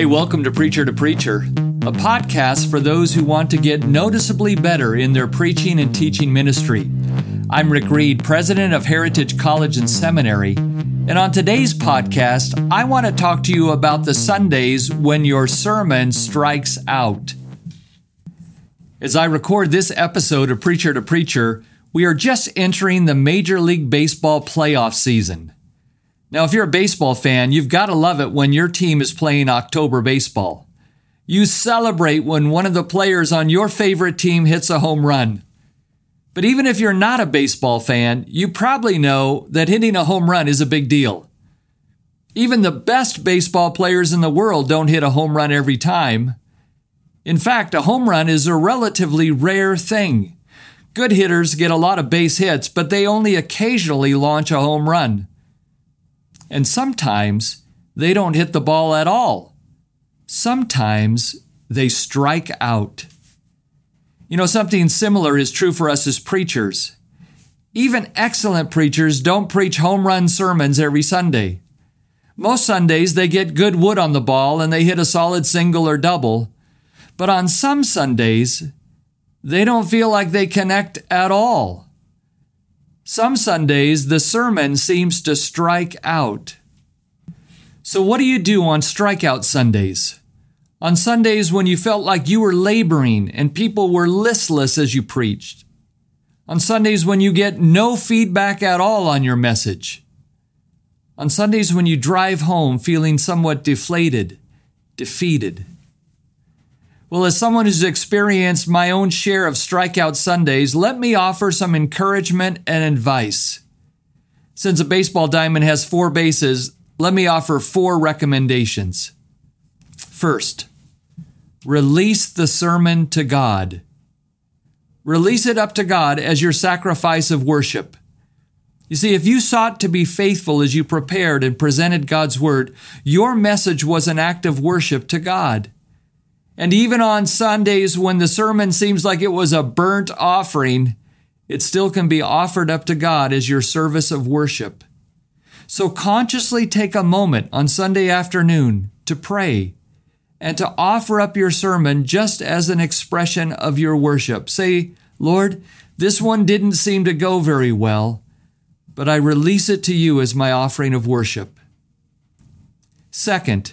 Hey, welcome to Preacher to Preacher, a podcast for those who want to get noticeably better in their preaching and teaching ministry. I'm Rick Reed, president of Heritage College and Seminary, and on today's podcast, I want to talk to you about the Sundays when your sermon strikes out. As I record this episode of Preacher to Preacher, we are just entering the Major League Baseball playoff season. Now, if you're a baseball fan, you've got to love it when your team is playing October baseball. You celebrate when one of the players on your favorite team hits a home run. But even if you're not a baseball fan, you probably know that hitting a home run is a big deal. Even the best baseball players in the world don't hit a home run every time. In fact, a home run is a relatively rare thing. Good hitters get a lot of base hits, but they only occasionally launch a home run. And sometimes they don't hit the ball at all. Sometimes they strike out. You know, something similar is true for us as preachers. Even excellent preachers don't preach home run sermons every Sunday. Most Sundays they get good wood on the ball and they hit a solid single or double. But on some Sundays, they don't feel like they connect at all. Some Sundays, the sermon seems to strike out. So, what do you do on strikeout Sundays? On Sundays when you felt like you were laboring and people were listless as you preached? On Sundays when you get no feedback at all on your message? On Sundays when you drive home feeling somewhat deflated, defeated? Well, as someone who's experienced my own share of strikeout Sundays, let me offer some encouragement and advice. Since a baseball diamond has four bases, let me offer four recommendations. First, release the sermon to God. Release it up to God as your sacrifice of worship. You see, if you sought to be faithful as you prepared and presented God's word, your message was an act of worship to God. And even on Sundays when the sermon seems like it was a burnt offering, it still can be offered up to God as your service of worship. So consciously take a moment on Sunday afternoon to pray and to offer up your sermon just as an expression of your worship. Say, Lord, this one didn't seem to go very well, but I release it to you as my offering of worship. Second,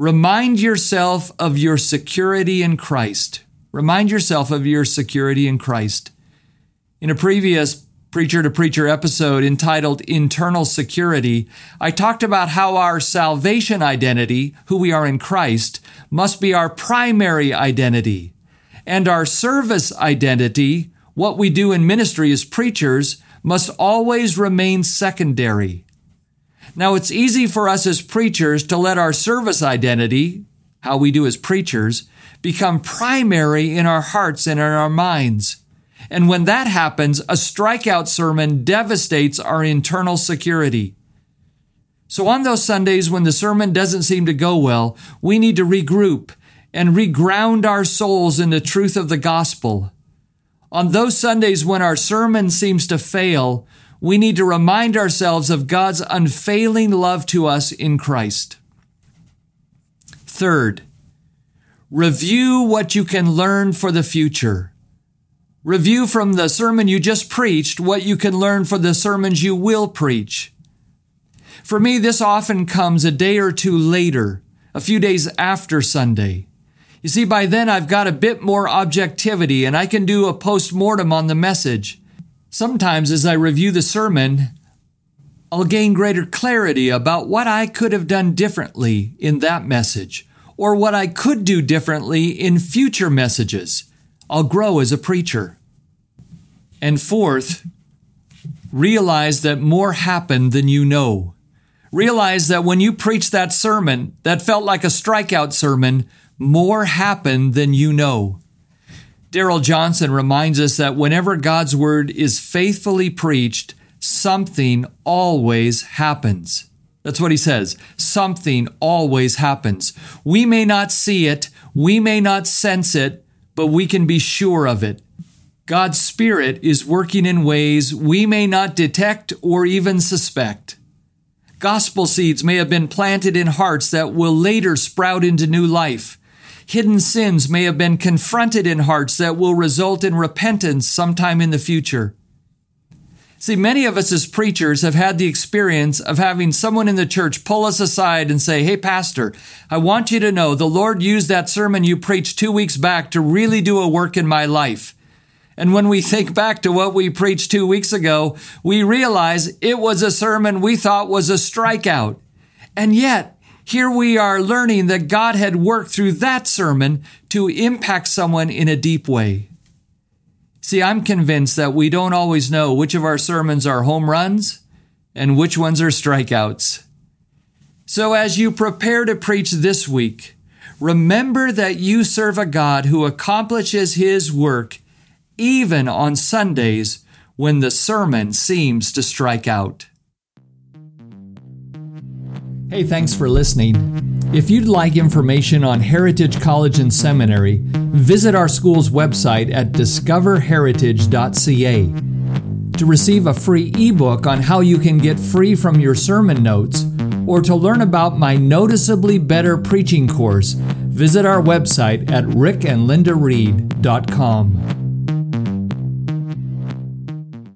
Remind yourself of your security in Christ. Remind yourself of your security in Christ. In a previous Preacher to Preacher episode entitled Internal Security, I talked about how our salvation identity, who we are in Christ, must be our primary identity. And our service identity, what we do in ministry as preachers, must always remain secondary. Now, it's easy for us as preachers to let our service identity, how we do as preachers, become primary in our hearts and in our minds. And when that happens, a strikeout sermon devastates our internal security. So, on those Sundays when the sermon doesn't seem to go well, we need to regroup and reground our souls in the truth of the gospel. On those Sundays when our sermon seems to fail, we need to remind ourselves of God's unfailing love to us in Christ. Third, review what you can learn for the future. Review from the sermon you just preached what you can learn for the sermons you will preach. For me, this often comes a day or two later, a few days after Sunday. You see, by then I've got a bit more objectivity and I can do a post mortem on the message. Sometimes, as I review the sermon, I'll gain greater clarity about what I could have done differently in that message, or what I could do differently in future messages. I'll grow as a preacher. And fourth, realize that more happened than you know. Realize that when you preached that sermon that felt like a strikeout sermon, more happened than you know. Darrell Johnson reminds us that whenever God's word is faithfully preached, something always happens. That's what he says. Something always happens. We may not see it, we may not sense it, but we can be sure of it. God's Spirit is working in ways we may not detect or even suspect. Gospel seeds may have been planted in hearts that will later sprout into new life. Hidden sins may have been confronted in hearts that will result in repentance sometime in the future. See, many of us as preachers have had the experience of having someone in the church pull us aside and say, Hey, Pastor, I want you to know the Lord used that sermon you preached two weeks back to really do a work in my life. And when we think back to what we preached two weeks ago, we realize it was a sermon we thought was a strikeout. And yet, here we are learning that God had worked through that sermon to impact someone in a deep way. See, I'm convinced that we don't always know which of our sermons are home runs and which ones are strikeouts. So as you prepare to preach this week, remember that you serve a God who accomplishes His work even on Sundays when the sermon seems to strike out. Hey, thanks for listening. If you'd like information on Heritage College and Seminary, visit our school's website at discoverheritage.ca. To receive a free ebook on how you can get free from your sermon notes, or to learn about my Noticeably Better Preaching course, visit our website at rickandlindareed.com.